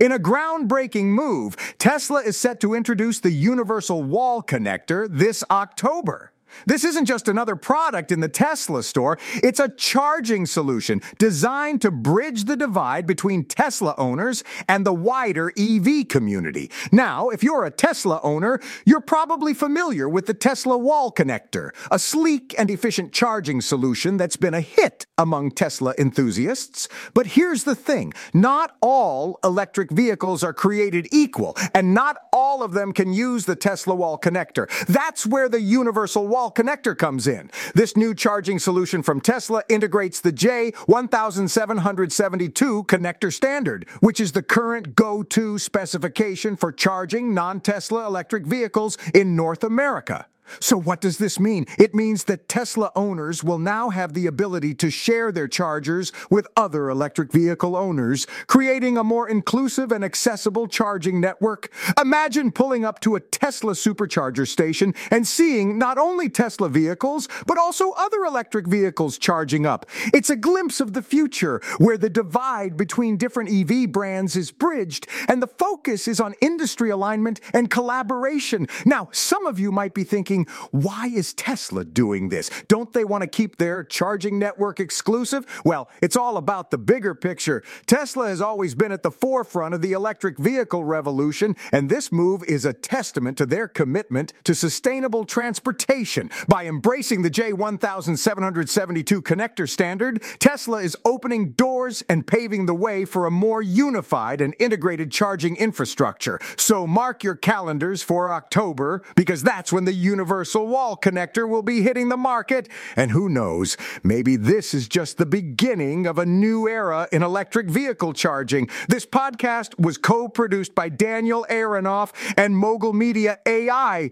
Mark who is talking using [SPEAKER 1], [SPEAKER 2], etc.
[SPEAKER 1] In a groundbreaking move, Tesla is set to introduce the Universal Wall Connector this October. This isn't just another product in the Tesla store, it's a charging solution designed to bridge the divide between Tesla owners and the wider EV community. Now, if you're a Tesla owner, you're probably familiar with the Tesla Wall Connector, a sleek and efficient charging solution that's been a hit among Tesla enthusiasts. But here's the thing not all electric vehicles are created equal, and not all of them can use the Tesla Wall Connector. That's where the Universal Wall connector comes in. This new charging solution from Tesla integrates the J1772 connector standard, which is the current go to specification for charging non Tesla electric vehicles in North America. So, what does this mean? It means that Tesla owners will now have the ability to share their chargers with other electric vehicle owners, creating a more inclusive and accessible charging network. Imagine pulling up to a Tesla supercharger station and seeing not only Tesla vehicles, but also other electric vehicles charging up. It's a glimpse of the future where the divide between different EV brands is bridged and the focus is on industry alignment and collaboration. Now, some of you might be thinking, why is Tesla doing this? Don't they want to keep their charging network exclusive? Well, it's all about the bigger picture. Tesla has always been at the forefront of the electric vehicle revolution, and this move is a testament to their commitment to sustainable transportation. By embracing the J1772 connector standard, Tesla is opening doors and paving the way for a more unified and integrated charging infrastructure. So mark your calendars for October, because that's when the universe universal wall connector will be hitting the market, and who knows, maybe this is just the beginning of a new era in electric vehicle charging. This podcast was co produced by Daniel Aronoff and Mogul Media AI.